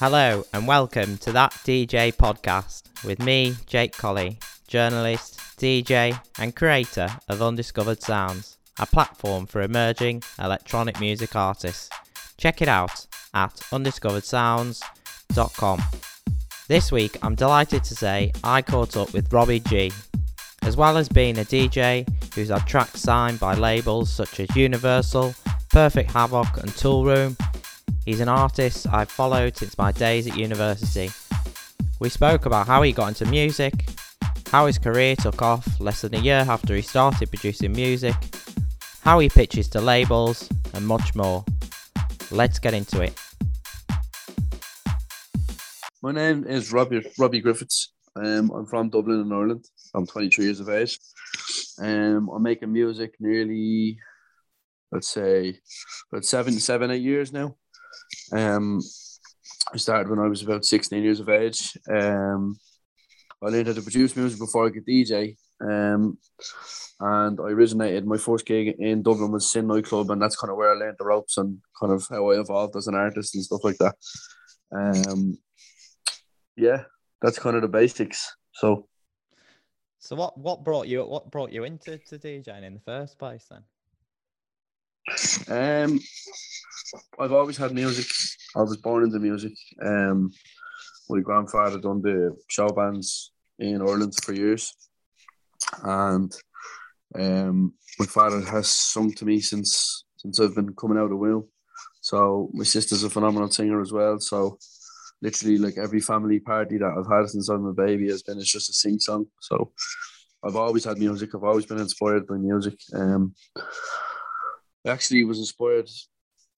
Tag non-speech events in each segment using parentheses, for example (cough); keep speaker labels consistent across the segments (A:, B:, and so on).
A: Hello and welcome to that DJ podcast with me, Jake Colley, journalist, DJ, and creator of Undiscovered Sounds, a platform for emerging electronic music artists. Check it out at undiscoveredsounds.com. This week, I'm delighted to say I caught up with Robbie G. As well as being a DJ who's had tracks signed by labels such as Universal, Perfect Havoc, and Toolroom, He's an artist I've followed since my days at university. We spoke about how he got into music, how his career took off less than a year after he started producing music, how he pitches to labels, and much more. Let's get into it.
B: My name is Robbie Robbie Griffiths. Um, I'm from Dublin in Ireland. I'm 23 years of age. Um, I'm making music nearly, let's say, about seven, seven, eight years now. Um, I started when I was about 16 years of age. Um, I learned how to produce music before I could DJ. Um, and I originated my first gig in Dublin was Sin Nightclub, and that's kind of where I learned the ropes and kind of how I evolved as an artist and stuff like that. Um, yeah, that's kind of the basics. So,
A: so what what brought you what brought you into to DJing in the first place then?
B: Um, I've always had music. I was born into music. Um, my grandfather done the show bands in Ireland for years, and um, my father has sung to me since since I've been coming out of womb. So my sister's a phenomenal singer as well. So literally, like every family party that I've had since I'm a baby has been it's just a sing song. So I've always had music. I've always been inspired by music. Um, I actually was inspired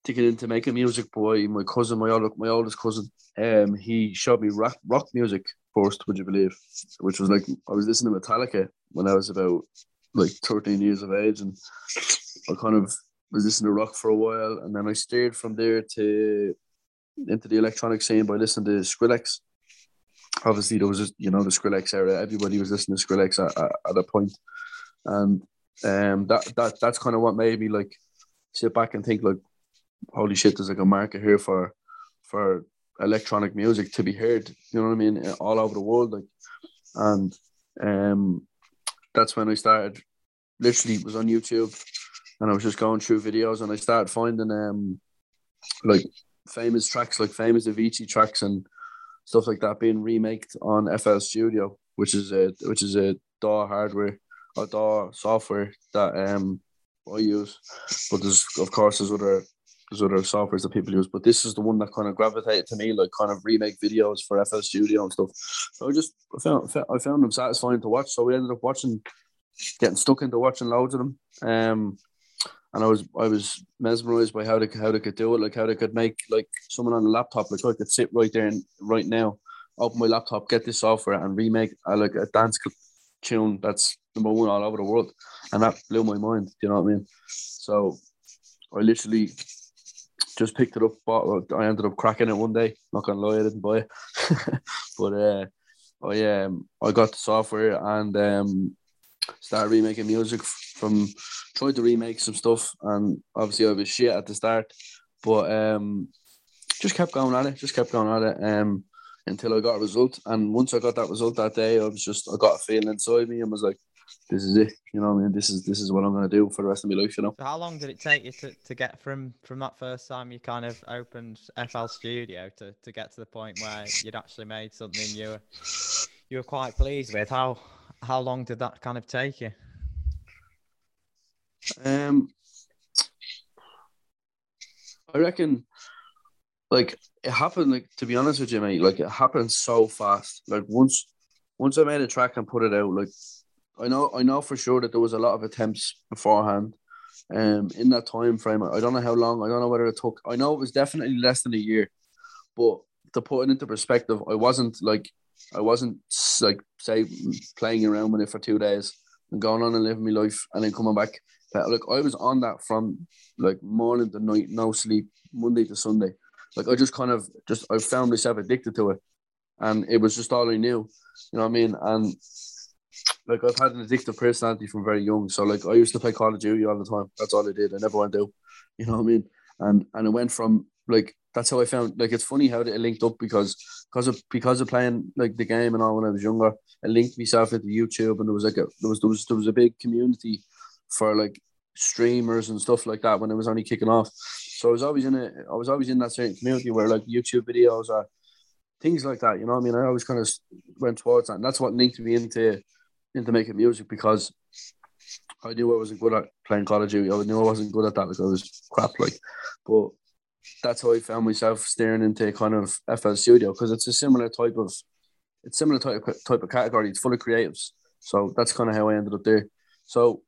B: to get into making music by my cousin, my old, my oldest cousin. Um, he showed me rock rock music first, would you believe? Which was like I was listening to Metallica when I was about like 13 years of age, and I kind of was listening to rock for a while, and then I steered from there to into the electronic scene by listening to Skrillex. Obviously, there was just you know the Skrillex era. Everybody was listening to Skrillex at, at, at a point, and um, that that that's kind of what made me like sit back and think like holy shit, there's like a market here for for electronic music to be heard. You know what I mean? All over the world, like, and um, that's when I started. Literally, was on YouTube, and I was just going through videos, and I started finding um, like famous tracks, like famous Avicii tracks and stuff like that, being remaked on FL Studio, which is a which is a DAW hardware, or DAW software that um I use. But there's of course there's other there's other softwares that people use, but this is the one that kind of gravitated to me, like kind of remake videos for FL Studio and stuff. So I just I found I found them satisfying to watch. So we ended up watching, getting stuck into watching loads of them. Um, and I was I was mesmerized by how they how they could do it, like how they could make like someone on a laptop, like I could sit right there and right now, open my laptop, get this software, and remake a, like a dance tune that's number one all over the world, and that blew my mind. Do you know what I mean? So I literally just picked it up. Bought, I ended up cracking it one day. Not gonna lie, I didn't buy it, (laughs) but uh, I um I got the software and um started remaking music from tried to remake some stuff and obviously I was shit at the start, but um just kept going at it. Just kept going at it. Um until I got a result. And once I got that result that day, I was just I got a feeling inside me and was like, this is it. You know, I mean, this is this is what I'm going to do for the rest of my life. You know.
A: So how long did it take you to, to get from from that first time you kind of opened FL Studio to to get to the point where you'd actually made something you were you were quite pleased with? How how long did that kind of take you?
B: Um, I reckon, like it happened. Like to be honest with you, mate, like it happened so fast. Like once once I made a track and put it out, like I know I know for sure that there was a lot of attempts beforehand. Um, in that time frame, I don't know how long. I don't know whether it took. I know it was definitely less than a year, but to put it into perspective, I wasn't like I wasn't like say playing around with it for two days and going on and living my life and then coming back. Like I was on that from like morning to night, no sleep, Monday to Sunday. Like I just kind of just I found myself addicted to it, and it was just all I knew. You know what I mean? And like I've had an addictive personality from very young. So like I used to play Call of Duty all the time. That's all I did. I never went out. You know what I mean? And and it went from like that's how I found. Like it's funny how it linked up because because of because of playing like the game and all when I was younger. I linked myself into YouTube, and there was like a there was there was there was a big community for like streamers and stuff like that when it was only kicking off. So I was always in a I was always in that certain community where like YouTube videos or things like that. You know I mean? I always kind of went towards that, and that's what linked me into into making music because I knew I wasn't good at playing Call of Duty. I knew I wasn't good at that because I was crap. Like, but that's how I found myself staring into kind of FL Studio because it's a similar type of it's similar type of, type of category. It's full of creatives. So that's kind of how I ended up there. So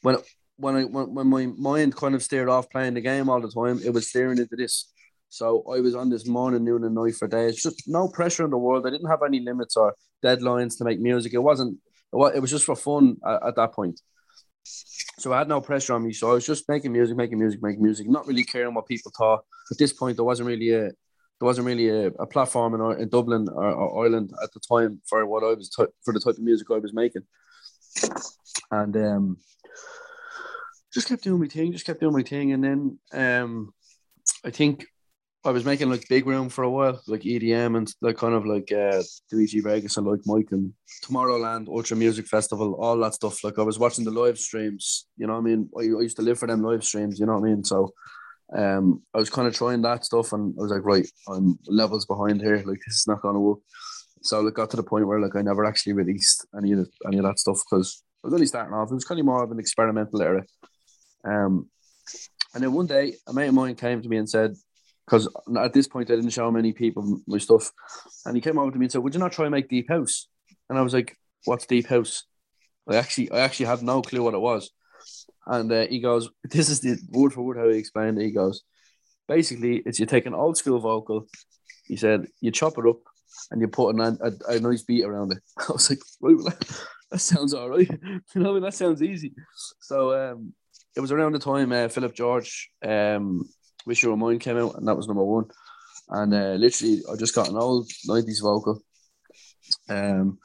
B: when when I when, when my mind kind of stared off playing the game all the time, it was staring into this. So I was on this morning, noon, and night for days. Just no pressure in the world. I didn't have any limits or deadlines to make music. It wasn't. It was just for fun at, at that point. So I had no pressure on me. So I was just making music, making music, making music, not really caring what people thought. At this point, there wasn't really a there wasn't really a, a platform in, in Dublin or, or, Ireland at the time for what I was t- for the type of music I was making, and um, just kept doing my thing, just kept doing my thing, and then um, I think I was making like big room for a while, like EDM and like kind of like uh Luigi Vegas and like Mike and Tomorrowland, Ultra Music Festival, all that stuff. Like I was watching the live streams, you know what I mean? I, I used to live for them live streams, you know what I mean? So um I was kind of trying that stuff and I was like, right, I'm levels behind here, like this is not gonna work. So it got to the point where like I never actually released any of any of that stuff because I was only starting off. It was kind of more of an experimental era. Um and then one day a mate of mine came to me and said, because at this point I didn't show many people my stuff. And he came over to me and said, "Would you not try and make deep house?" And I was like, "What's deep house?" I actually, I actually had no clue what it was. And uh, he goes, (laughs) "This is the word for word how he explained it." He goes, "Basically, it's you take an old school vocal." He said, "You chop it up and you put an, a, a nice beat around it." (laughs) I was like, "That sounds all right." (laughs) you know, I mean, that sounds easy. So um, it was around the time uh, Philip George um, Wish You Were Mine came out, and that was number one. And uh, literally, I just got an old '90s vocal. Um,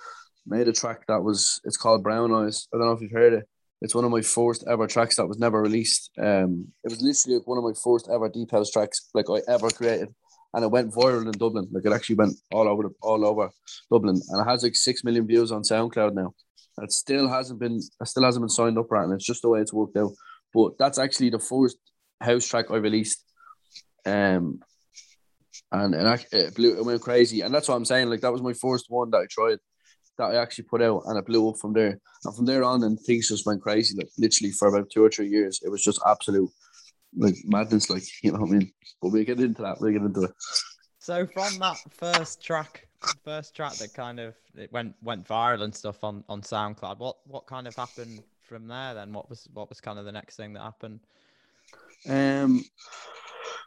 B: made a track that was it's called Brown Eyes. I don't know if you've heard it. It's one of my first ever tracks that was never released. Um, it was literally one of my first ever deep house tracks like I ever created, and it went viral in Dublin. Like it actually went all over the, all over Dublin, and it has like six million views on SoundCloud now. It still hasn't been it still hasn't been signed up right, and it's just the way it's worked out. But that's actually the first house track I released um, and and I, it blew, it went crazy, and that's what I'm saying. Like that was my first one that I tried, that I actually put out, and it blew up from there. And from there on, and things just went crazy. Like literally for about two or three years, it was just absolute like madness. Like (laughs) you know what I mean. But we get into that. We get into it.
A: So from that first track, first track that kind of it went went viral and stuff on on SoundCloud. What what kind of happened from there? Then what was what was kind of the next thing that happened?
B: Um,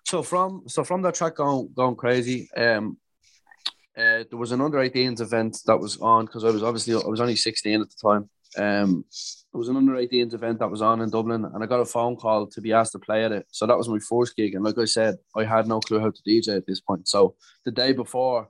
B: so from so from that track going going crazy, um, uh, there was an under 18s event that was on because I was obviously I was only 16 at the time. Um, there was an under 18s event that was on in Dublin, and I got a phone call to be asked to play at it. So that was my first gig, and like I said, I had no clue how to DJ at this point. So the day before,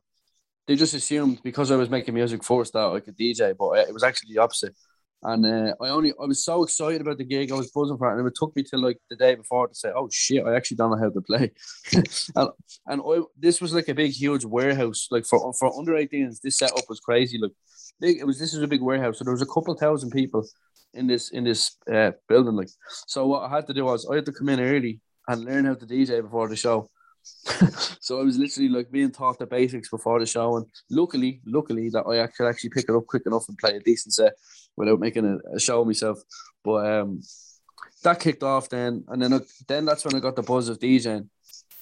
B: they just assumed because I was making music first that I could DJ, but it was actually the opposite. And uh, I only I was so excited about the gig, I was buzzing for it, and it took me till like the day before to say, "Oh shit, I actually don't know how to play." (laughs) and and I, this was like a big, huge warehouse. Like for for under 18s, this setup was crazy. Like big, it was this is a big warehouse, so there was a couple thousand people in this in this uh, building. Like, so what I had to do was I had to come in early and learn how to DJ before the show. (laughs) so I was literally like being taught the basics before the show, and luckily, luckily that I could actually pick it up quick enough and play a decent set without making a, a show of myself. But um, that kicked off then, and then then that's when I got the buzz of DJing.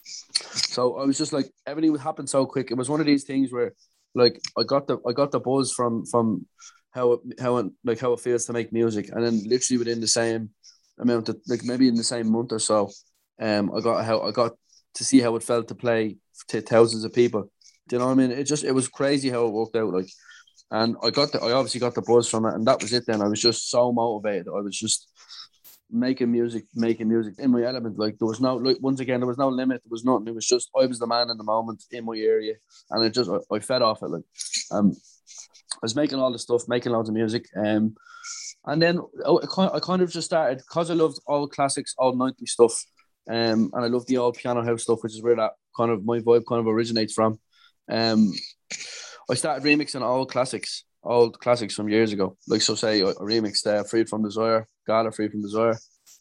B: So I was just like everything would happen so quick. It was one of these things where like I got the I got the buzz from from how it, how it, like how it feels to make music, and then literally within the same amount of like maybe in the same month or so, um, I got how I got to see how it felt to play to thousands of people. Do you know what I mean? It just it was crazy how it worked out. Like, and I got the I obviously got the buzz from it, and that was it. Then I was just so motivated. I was just making music, making music in my element. Like there was no like once again there was no limit. There was nothing. It was just I was the man in the moment in my area, and it just I, I fed off it. Like, um, I was making all the stuff, making loads of music, um, and then I kind I kind of just started because I loved all classics, all 90 stuff Um, and I love the old piano house stuff, which is where that kind of my vibe kind of originates from. Um, I started remixing old classics, old classics from years ago. Like so, say I remixed uh, "Freed from Desire," "Gala," "Freed from Desire."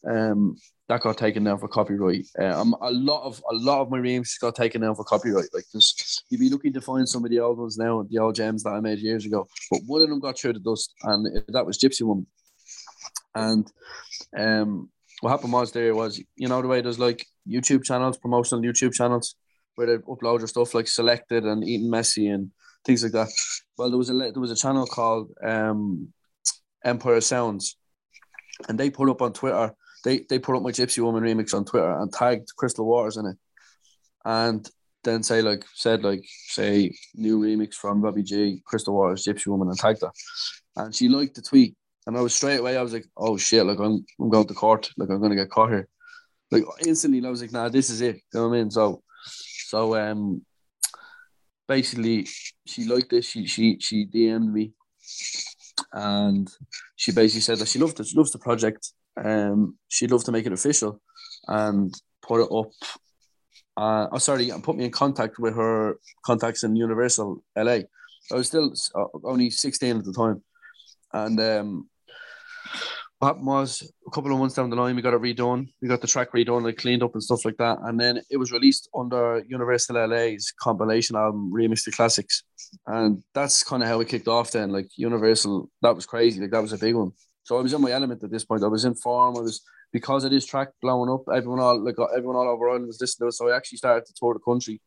B: Um, that got taken down for copyright. Um, a lot of a lot of my remixes got taken down for copyright. Like this, you'd be looking to find some of the old ones now, the old gems that I made years ago. But one of them got through the dust, and that was Gypsy Woman. And um, what happened was there was you know the way there's like YouTube channels, promotional YouTube channels where they upload your stuff like Selected and Eton Messy and things like that. Well, there was a there was a channel called um, Empire Sounds, and they put up on Twitter. They they put up my Gypsy Woman remix on Twitter and tagged Crystal Waters in it, and then say like said like say new remix from Robbie G, Crystal Waters, Gypsy Woman, and tagged her, and she liked the tweet. And I was straight away, I was like, oh shit, like I'm, I'm going to court, like I'm gonna get caught here. Like instantly, I was like, nah, this is it. You know what I mean? So, so um, basically, she liked this. She she she DM'd me, and she basically said that she loved it. She loves the project. Um, she'd love to make it official, and put it up. Uh, oh, sorry, put me in contact with her contacts in Universal LA. I was still uh, only sixteen at the time, and um, what happened was a couple of months down the line, we got it redone. We got the track redone, like cleaned up and stuff like that. And then it was released under Universal LA's compilation album, Remix the Classics. And that's kind of how it kicked off then. Like Universal, that was crazy. Like that was a big one. So I was in my element at this point. I was in form. I was because of this track blowing up. Everyone all like everyone all over Ireland was listening to it. So I actually started to tour the country.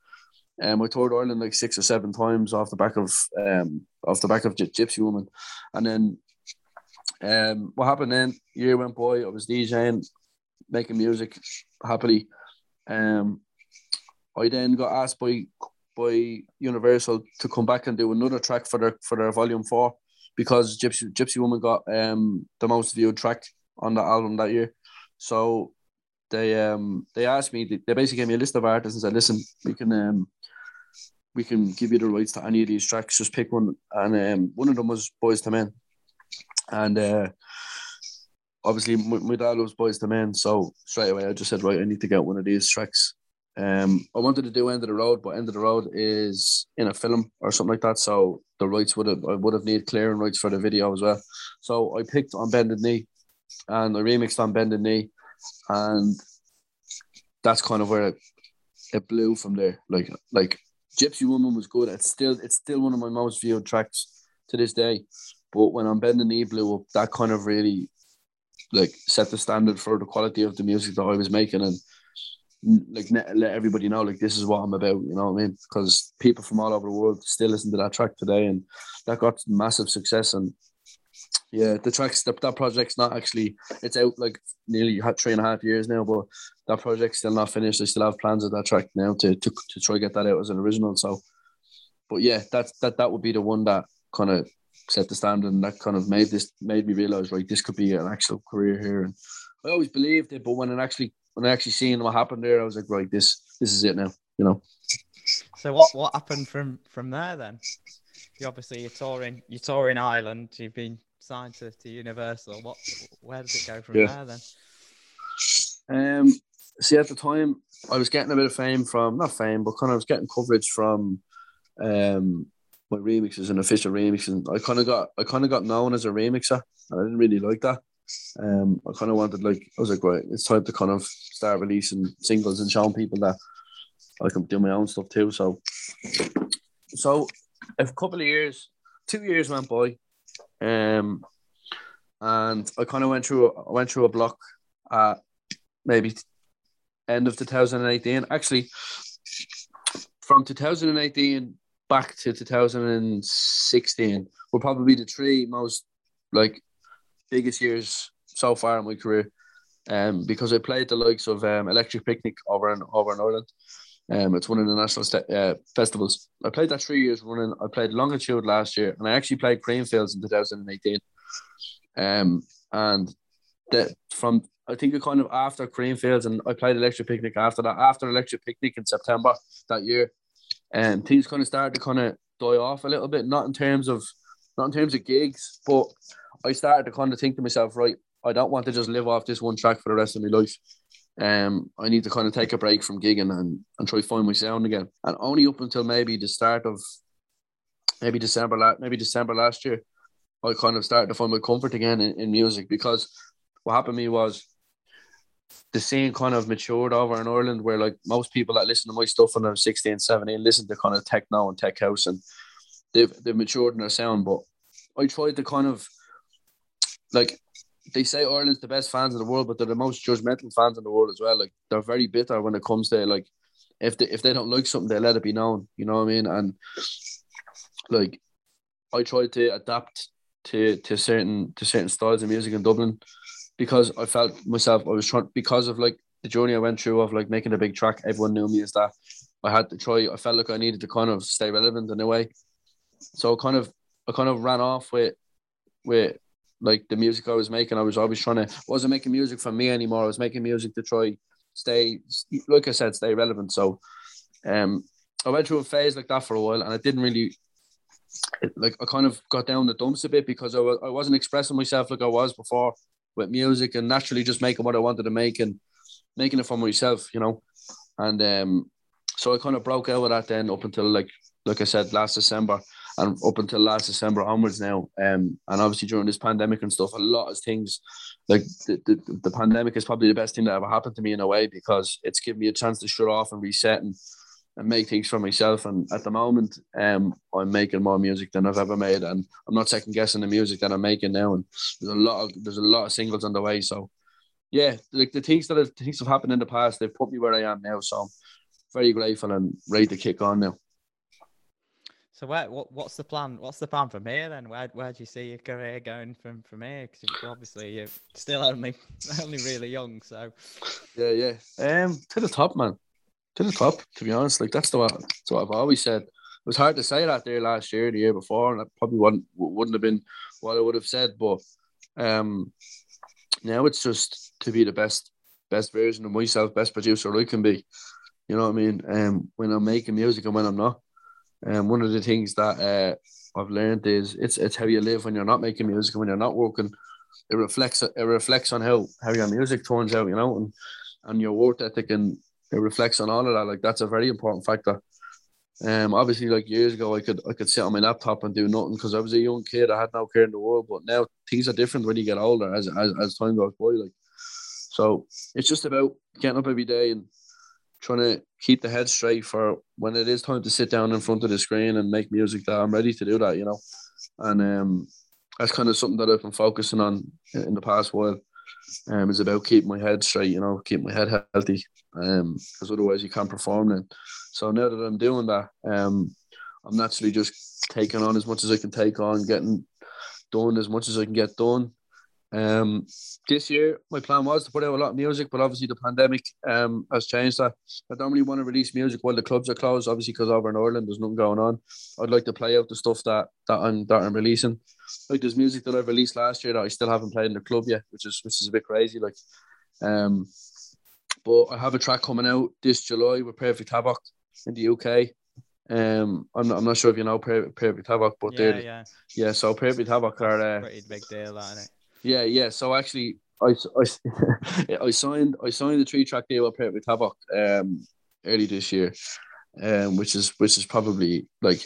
B: Um, I toured Ireland like six or seven times off the back of um off the back of Gypsy Woman, and then um, what happened then? Year went by. I was DJing, making music happily. Um, I then got asked by by Universal to come back and do another track for their for their volume four because Gypsy Gypsy Woman got um the most viewed track on the album that year. So they um they asked me they basically gave me a list of artists and said, listen, we can um we can give you the rights to any of these tracks. Just pick one, and um, one of them was Boyz II Men. And uh, obviously, my, my dad loves Boyz II Men, so straight away I just said, right, I need to get one of these tracks. Um, I wanted to do End of the Road, but End of the Road is in a film or something like that, so the rights would have I would have needed clearing rights for the video as well. So I picked on Bended Knee, and I remixed on Bended Knee, and that's kind of where it, it blew from there. Like like Gypsy Woman was good. It's still it's still one of my most viewed tracks to this day. But when On Bended Knee blew up, that kind of really like set the standard for the quality of the music that I was making and like let everybody know like this is what I'm about. You know what I mean? Because people from all over the world still listen to that track today, and that got massive success. And yeah, the tracks that that project's not actually it's out like nearly three and a half years now, but that project's still not finished. I still have plans of that track now to to, to try get that out as an original. So, but yeah, that's that that would be the one that kind of set the standard, and that kind of made this made me realize right, this could be an actual career here. And I always believed it, but when it actually when I actually seen what happened there, I was like, right, this this is it now, you know.
A: So what what happened from from there then? You obviously you're touring you're touring Ireland. You've been signed to, to Universal. What where does it go from yeah. there
B: then? Um. See, at the time, I was getting a bit of fame from not fame, but kind of I was getting coverage from um my remixes and official remixes. I kind of got I kind of got known as a remixer. I didn't really like that. Um, I kind of wanted like I was like, right, it's time to kind of start releasing singles and showing people that I can do my own stuff too. So, so a couple of years, two years went by, um, and I kind of went through I went through a block at maybe end of 2018. Actually, from 2018 back to 2016 were probably the three most like biggest years so far in my career. Um, because I played the likes of um, Electric Picnic over in over in Ireland. Um, it's one of the national st- uh, festivals. I played that three years running. I played Longitude last year, and I actually played Creamfields in 2018. Um, and that from I think it kind of after Creamfields, and I played Electric Picnic after that. After Electric Picnic in September that year, and things kind of started to kind of die off a little bit. Not in terms of not in terms of gigs, but I started to kind of think to myself, right, I don't want to just live off this one track for the rest of my life. um, I need to kind of take a break from gigging and, and try find my sound again. And only up until maybe the start of maybe December last maybe December last year, I kind of started to find my comfort again in, in music because what happened to me was the scene kind of matured over in Ireland where like most people that listen to my stuff when they're 16, 17 listen to kind of techno and tech house and they've they've matured in their sound. But I tried to kind of like they say Ireland's the best fans in the world, but they're the most judgmental fans in the world as well. Like they're very bitter when it comes to like if they if they don't like something, they let it be known. You know what I mean? And like I tried to adapt to to certain to certain styles of music in Dublin because I felt myself I was trying because of like the journey I went through of like making a big track. Everyone knew me as that. I had to try. I felt like I needed to kind of stay relevant in a way. So I kind of I kind of ran off with with like the music I was making, I was always trying to wasn't making music for me anymore. I was making music to try stay like I said, stay relevant. So um I went through a phase like that for a while and I didn't really like I kind of got down the dumps a bit because I, was, I wasn't expressing myself like I was before with music and naturally just making what I wanted to make and making it for myself, you know. And um so I kind of broke out of that then up until like like I said last December and up until last December onwards now. Um, and obviously during this pandemic and stuff, a lot of things like the, the, the pandemic is probably the best thing that ever happened to me in a way because it's given me a chance to shut off and reset and, and make things for myself. And at the moment, um, I'm making more music than I've ever made, and I'm not second guessing the music that I'm making now. And there's a lot of there's a lot of singles on the way. So yeah, like the things that have things have happened in the past, they've put me where I am now. So I'm very grateful and ready to kick on now.
A: So where what, what's the plan? What's the plan from here then? Where where do you see your career going from from here? Because obviously you're still only (laughs) only really young. So
B: yeah, yeah. Um, to the top, man. To the top. To be honest, like that's the what, that's what I've always said. It was hard to say that there last year, the year before, and that probably wouldn't wouldn't have been what I would have said. But um, now it's just to be the best best version of myself, best producer I can be. You know what I mean? Um, when I'm making music and when I'm not. And um, one of the things that uh, I've learned is it's it's how you live when you're not making music and when you're not working. It reflects it reflects on how how your music turns out, you know, and and your work ethic and it reflects on all of that. Like that's a very important factor. Um, obviously, like years ago, I could I could sit on my laptop and do nothing because I was a young kid. I had no care in the world. But now things are different when you get older, as as, as time goes by. Like, so it's just about getting up every day and trying to keep the head straight for when it is time to sit down in front of the screen and make music that I'm ready to do that, you know. And um, that's kind of something that I've been focusing on in the past while. Um, is about keeping my head straight, you know, keep my head healthy. Um, because otherwise you can't perform then. So now that I'm doing that, um, I'm naturally just taking on as much as I can take on, getting done as much as I can get done. Um, this year, my plan was to put out a lot of music, but obviously the pandemic um, has changed that. I don't really want to release music while the clubs are closed, obviously, because over in Ireland there's nothing going on. I'd like to play out the stuff that that I'm that I'm releasing. Like there's music that I've released last year that I still haven't played in the club yet, which is which is a bit crazy. Like, um, but I have a track coming out this July with Perfect Havoc in the UK. Um, I'm not, I'm not sure if you know Perfect Havoc, but
A: yeah, yeah,
B: yeah. So Perfect Havoc are uh,
A: pretty big deal, not it?
B: Yeah, yeah. So actually, I, I, (laughs) I signed I signed the three track deal with Perfect um early this year, um which is which is probably like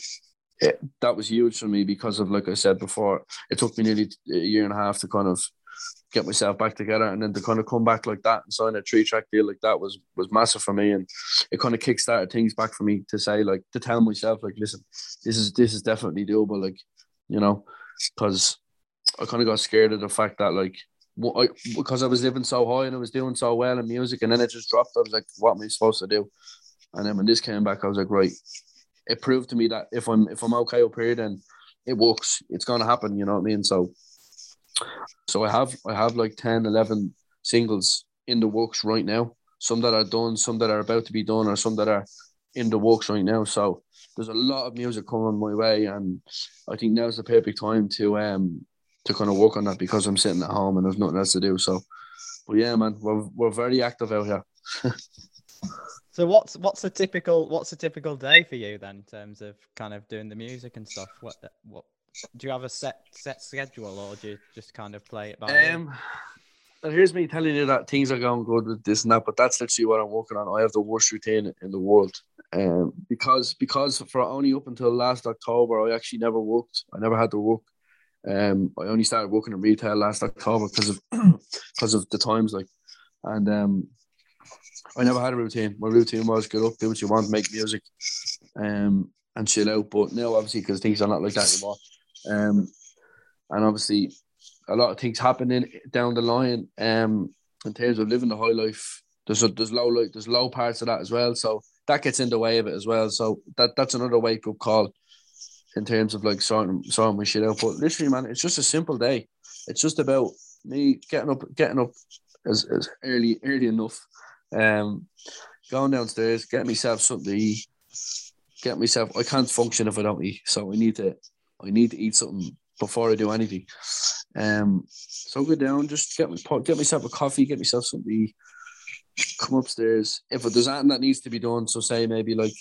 B: it, that was huge for me because of like I said before, it took me nearly a year and a half to kind of get myself back together and then to kind of come back like that and sign a three track deal like that was was massive for me and it kind of kickstarted things back for me to say like to tell myself like listen this is this is definitely doable like you know because I kind of got scared of the fact that like I, because I was living so high and I was doing so well in music, and then it just dropped. I was like, "What am I supposed to do?" And then when this came back, I was like, "Right." It proved to me that if I'm if I'm okay up here, then it works. It's gonna happen. You know what I mean? So, so I have I have like 10, 11 singles in the works right now. Some that are done, some that are about to be done, or some that are in the works right now. So there's a lot of music coming my way, and I think now's the perfect time to um to kind of work on that because I'm sitting at home and there's nothing else to do. So, but yeah, man, we're we're very active out here. (laughs)
A: so what's what's a typical what's a typical day for you then in terms of kind of doing the music and stuff? What what do you have a set set schedule or do you just kind of play it by?
B: Um, and here's me telling you that things are going good with this and that, but that's literally what I'm working on. I have the worst routine in the world. Um, because because for only up until last October, I actually never worked. I never had to work. Um, I only started working in retail last October because of (clears throat) because of the times like, and um, I never had a routine. My routine was get up, do what you want, make music, um, and chill out. But now, obviously, because things are not like that anymore, um, and obviously, a lot of things happening down the line, um, in terms of living the high life. There's a, there's low like there's low parts of that as well. So that gets in the way of it as well. So that that's another wake up call in terms of like sorting sorting my shit out. But literally, man, it's just a simple day. It's just about me getting up getting up as, as early early enough, um, going downstairs, get myself something to eat, get myself. I can't function if I don't eat, so I need to I need to eat something before I do anything. Um, so go down, just get me get myself a coffee, get myself something to eat, come upstairs. If there's anything that needs to be done, so say maybe like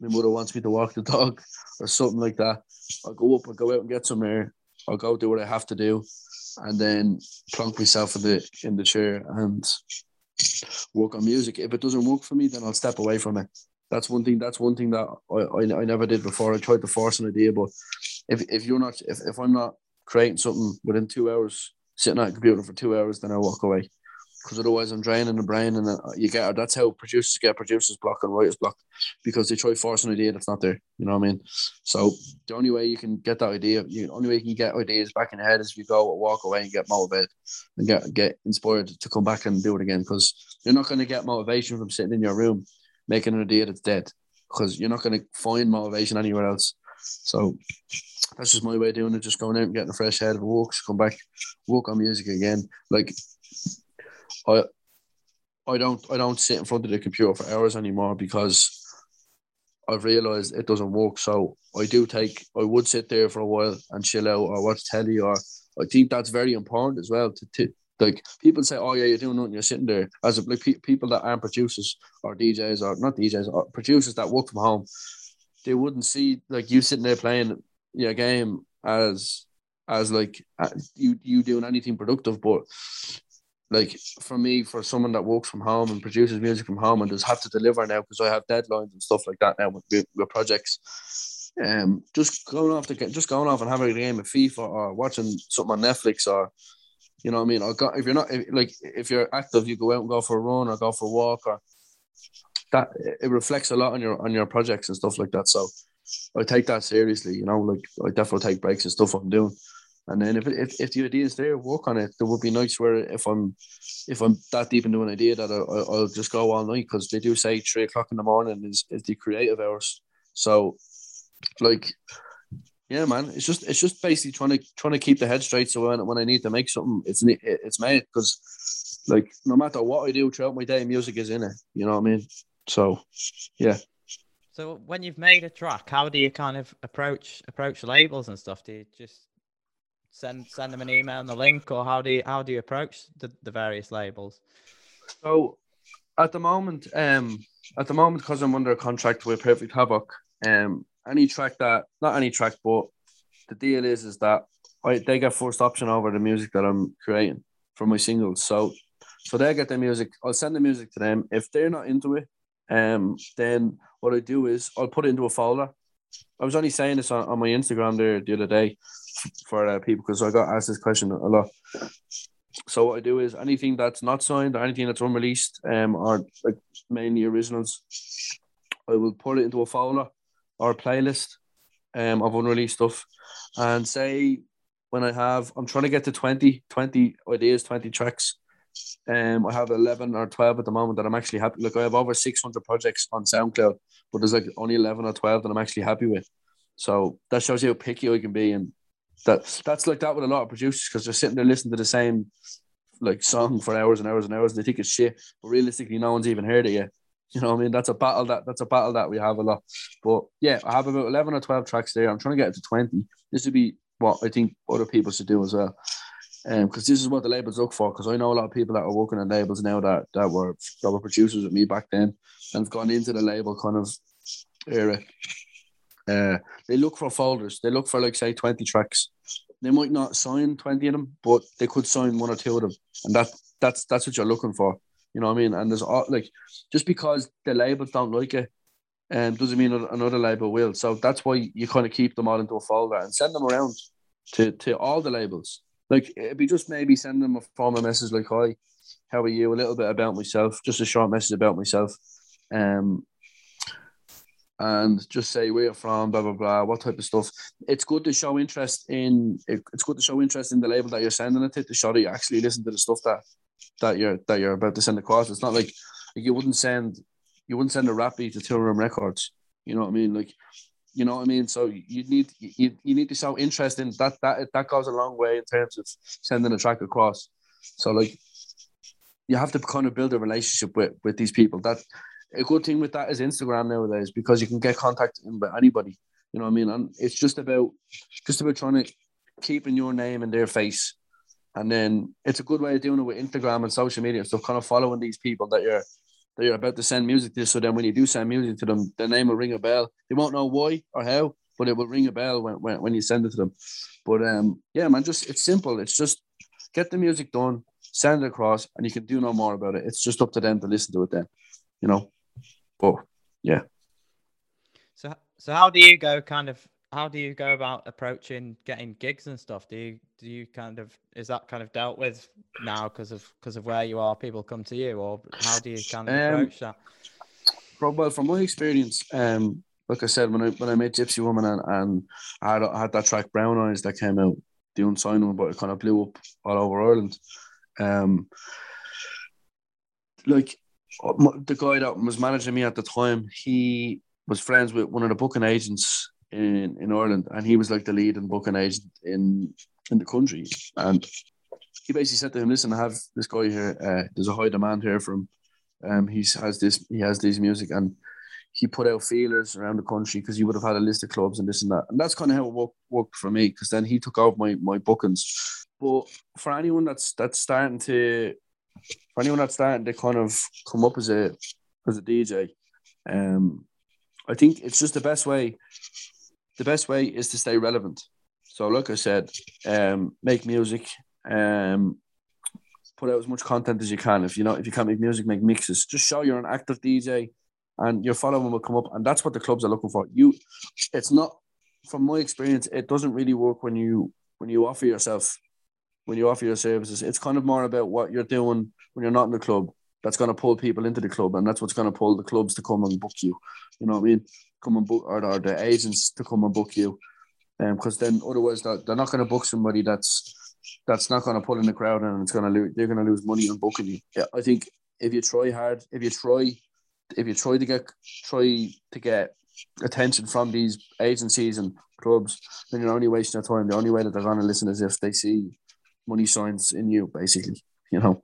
B: my mother wants me to walk the dog (laughs) or something like that, I'll go up, I'll go out and get some air, I'll go do what I have to do, and then plunk myself in the in the chair and work on music. If it doesn't work for me, then I'll step away from it. That's one thing. That's one thing that I, I, I never did before. I tried to force an idea, but if, if you're not if, if I'm not creating something within two hours, sitting at a computer for two hours, then I walk away because otherwise I'm draining the brain, and uh, you get that's how producers get producers block and writers block because they try forcing an idea that's not there. You know what I mean? So the only way you can get that idea, the only way you can get ideas back in your head is if you go walk away and get motivated and get get inspired to come back and do it again. Because you're not going to get motivation from sitting in your room making an idea that's dead. Because you're not going to find motivation anywhere else. So that's just my way of doing it. Just going out and getting a fresh head of walks, come back, walk on music again. Like I I don't I don't sit in front of the computer for hours anymore because I've realized it doesn't work. So I do take I would sit there for a while and chill out or watch telly or I think that's very important as well to, to like people say, oh yeah, you're doing nothing, you're sitting there. As like pe- people that aren't producers or DJs or not DJs or producers that work from home, they wouldn't see like you sitting there playing your game as as like uh, you you doing anything productive, but like for me, for someone that works from home and produces music from home and does have to deliver now because I have deadlines and stuff like that now with, with projects. Um, just going off to get just going off and having a game of FIFA or watching something on Netflix or you know what I mean. Or go, if you're not if, like if you're active, you go out and go for a run or go for a walk or that it reflects a lot on your on your projects and stuff like that. So I take that seriously. You know, like I definitely take breaks and stuff I'm doing. And then if, if, if the idea is there, work on it. There would be nights where if I'm if I'm that deep into an idea that I, will just go all night because they do say three o'clock in the morning is, is the creative hours. So, like, yeah, man, it's just it's just basically trying to trying to keep the head straight. So when, when I need to make something, it's it's made because like no matter what I do throughout my day, music is in it. You know what I mean? So, yeah.
A: So when you've made a track, how do you kind of approach approach labels and stuff? Do you just send send them an email and the link, or how do you how do you approach the, the various labels?
B: So at the moment, um, at the moment, because I'm under a contract with Perfect Havoc, um, any track that not any track, but the deal is is that I they get first option over the music that I'm creating for my singles. So so they get the music. I'll send the music to them. If they're not into it, um, then what I do is I'll put it into a folder. I was only saying this on, on my Instagram there the other day for uh, people because I got asked this question a lot. So what I do is anything that's not signed or anything that's unreleased, um, or like mainly originals, I will put it into a folder or a playlist, um, of unreleased stuff, and say when I have, I'm trying to get to 20, 20 ideas, 20 tracks. Um, I have 11 or 12 at the moment that I'm actually happy. Like I have over 600 projects on SoundCloud, but there's like only 11 or 12 that I'm actually happy with. So that shows you how picky I can be and that that's like that with a lot of producers because they're sitting there listening to the same like song for hours and hours and hours and they think it's shit, but realistically, no one's even heard it yet. (laughs) You know what I mean? That's a battle that that's a battle that we have a lot. But yeah, I have about eleven or twelve tracks there. I'm trying to get it to twenty. This would be what I think other people should do as well. Um, because this is what the labels look for. Because I know a lot of people that are working on labels now that that were that were producers with me back then and have gone into the label kind of era uh, they look for folders. They look for like say twenty tracks. They might not sign twenty of them, but they could sign one or two of them, and that that's that's what you're looking for. You know what I mean? And there's all like just because the labels don't like it, um, doesn't mean another label will. So that's why you kind of keep them all into a folder and send them around to to all the labels. Like it'd be just maybe send them a formal message like, "Hi, how are you?" A little bit about myself, just a short message about myself, um, and just say where you're from, blah blah blah, what type of stuff. It's good to show interest in. It's good to show interest in the label that you're sending it to, to show that you actually listen to the stuff that that you're that you're about to send across. It's not like, like you wouldn't send you wouldn't send a rap beat to Toolroom Records. You know what I mean? Like, you know what I mean. So you need you, you need to show interest in that. That that goes a long way in terms of sending a track across. So like, you have to kind of build a relationship with with these people. That a good thing with that is Instagram nowadays because you can get contact with anybody. You know what I mean? And it's just about just about trying to keeping your name in their face. And then it's a good way of doing it with Instagram and social media and stuff, kind of following these people that you're that you're about to send music to. So then when you do send music to them, the name will ring a bell. They won't know why or how, but it will ring a bell when, when, when you send it to them. But um, yeah, man, just it's simple. It's just get the music done, send it across, and you can do no more about it. It's just up to them to listen to it then, you know. But yeah.
A: So so how do you go kind of how do you go about approaching getting gigs and stuff? Do you do you kind of is that kind of dealt with now because of because of where you are? People come to you, or how do you kind of um, approach that?
B: Well, from my experience, um, like I said, when I when I met Gypsy Woman and, and I, had, I had that track Brown Eyes that came out, the unsigned one, but it kind of blew up all over Ireland. Um, like the guy that was managing me at the time, he was friends with one of the booking agents in, in Ireland, and he was like the lead and booking agent in in the country. And he basically said to him, "Listen, I have this guy here. Uh, there's a high demand here from. Um, he has this. He has this music, and he put out feelers around the country because he would have had a list of clubs and this and that. And that's kind of how it worked, worked for me because then he took out my my bookings. But for anyone that's that's starting to, for anyone that's starting to kind of come up as a as a DJ, um, I think it's just the best way the best way is to stay relevant. So, like I said, um, make music, um, put out as much content as you can. If you know, if you can't make music, make mixes. Just show you're an active DJ, and your following will come up, and that's what the clubs are looking for. You, it's not, from my experience, it doesn't really work when you when you offer yourself, when you offer your services. It's kind of more about what you're doing when you're not in the club. That's going to pull people into the club, and that's what's going to pull the clubs to come and book you. You know what I mean? come and book or, or the agents to come and book you, um, because then otherwise they're, they're not going to book somebody that's that's not going to pull in the crowd and it's going to lose. They're going to lose money on booking you. Yeah, I think if you try hard, if you try, if you try to get try to get attention from these agencies and clubs, then you're only wasting your time. The only way that they're going to listen is if they see money signs in you, basically. You know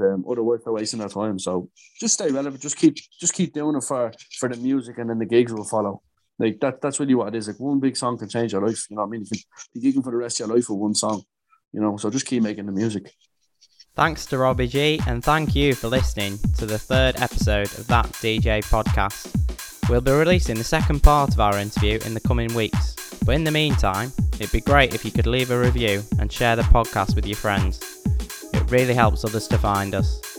B: um, otherwise they're wasting their time. So just stay relevant. Just keep just keep doing it for for the music, and then the gigs will follow. Like that. That's really what it is. Like one big song can change your life. You know what I mean? You can gigging for the rest of your life with one song. You know. So just keep making the music.
A: Thanks to Robbie G, and thank you for listening to the third episode of that DJ podcast. We'll be releasing the second part of our interview in the coming weeks. But in the meantime, it'd be great if you could leave a review and share the podcast with your friends. It really helps others to find us.